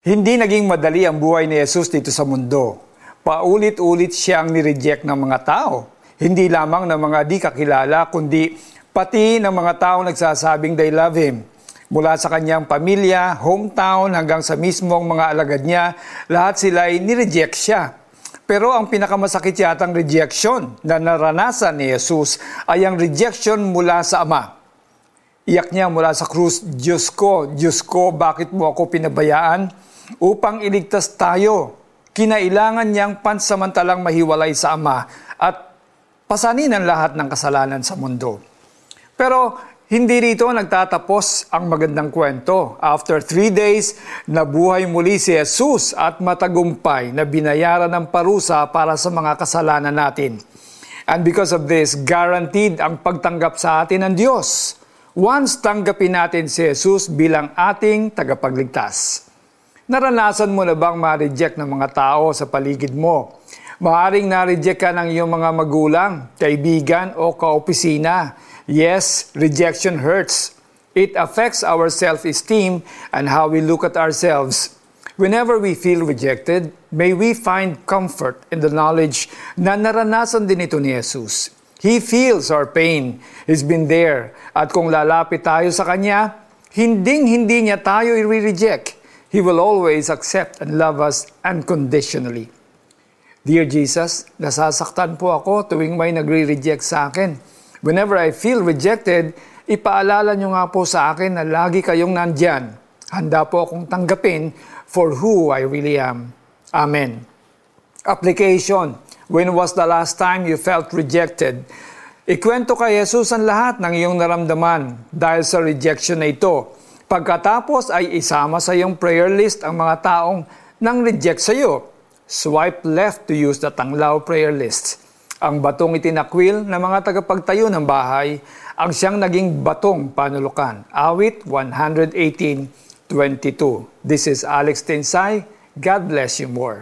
Hindi naging madali ang buhay ni Jesus dito sa mundo. Paulit-ulit siyang nireject ng mga tao. Hindi lamang ng mga di kakilala, kundi pati ng mga tao nagsasabing they love Him. Mula sa kanyang pamilya, hometown, hanggang sa mismong mga alagad niya, lahat sila ay nireject siya. Pero ang pinakamasakit yatang rejection na naranasan ni Jesus ay ang rejection mula sa Ama. Iyak niya mula sa krus, Diyos ko, Diyos ko, bakit mo ako pinabayaan? Upang iligtas tayo, kinailangan niyang pansamantalang mahiwalay sa Ama at pasanin ang lahat ng kasalanan sa mundo. Pero hindi rito nagtatapos ang magandang kwento. After three days, nabuhay muli si Jesus at matagumpay na binayaran ng parusa para sa mga kasalanan natin. And because of this, guaranteed ang pagtanggap sa atin ng Diyos once tanggapin natin si Jesus bilang ating tagapagligtas. Naranasan mo na bang ma-reject ng mga tao sa paligid mo? Maaring na-reject ka ng iyong mga magulang, kaibigan o kaopisina. Yes, rejection hurts. It affects our self-esteem and how we look at ourselves. Whenever we feel rejected, may we find comfort in the knowledge na naranasan din ito ni Jesus. He feels our pain. He's been there. At kung lalapit tayo sa Kanya, hinding-hindi niya tayo i-reject. He will always accept and love us unconditionally. Dear Jesus, nasasaktan po ako tuwing may nagre-reject sa akin. Whenever I feel rejected, ipaalala niyo nga po sa akin na lagi kayong nandyan. Handa po akong tanggapin for who I really am. Amen. Application. When was the last time you felt rejected? Ikwento kay Jesus ang lahat ng iyong naramdaman dahil sa rejection na ito. Pagkatapos ay isama sa iyong prayer list ang mga taong nang reject sa iyo. Swipe left to use the Tanglaw prayer list. Ang batong itinakwil ng mga tagapagtayo ng bahay ang siyang naging batong panulukan. Awit 118.22. This is Alex Tensay. God bless you more.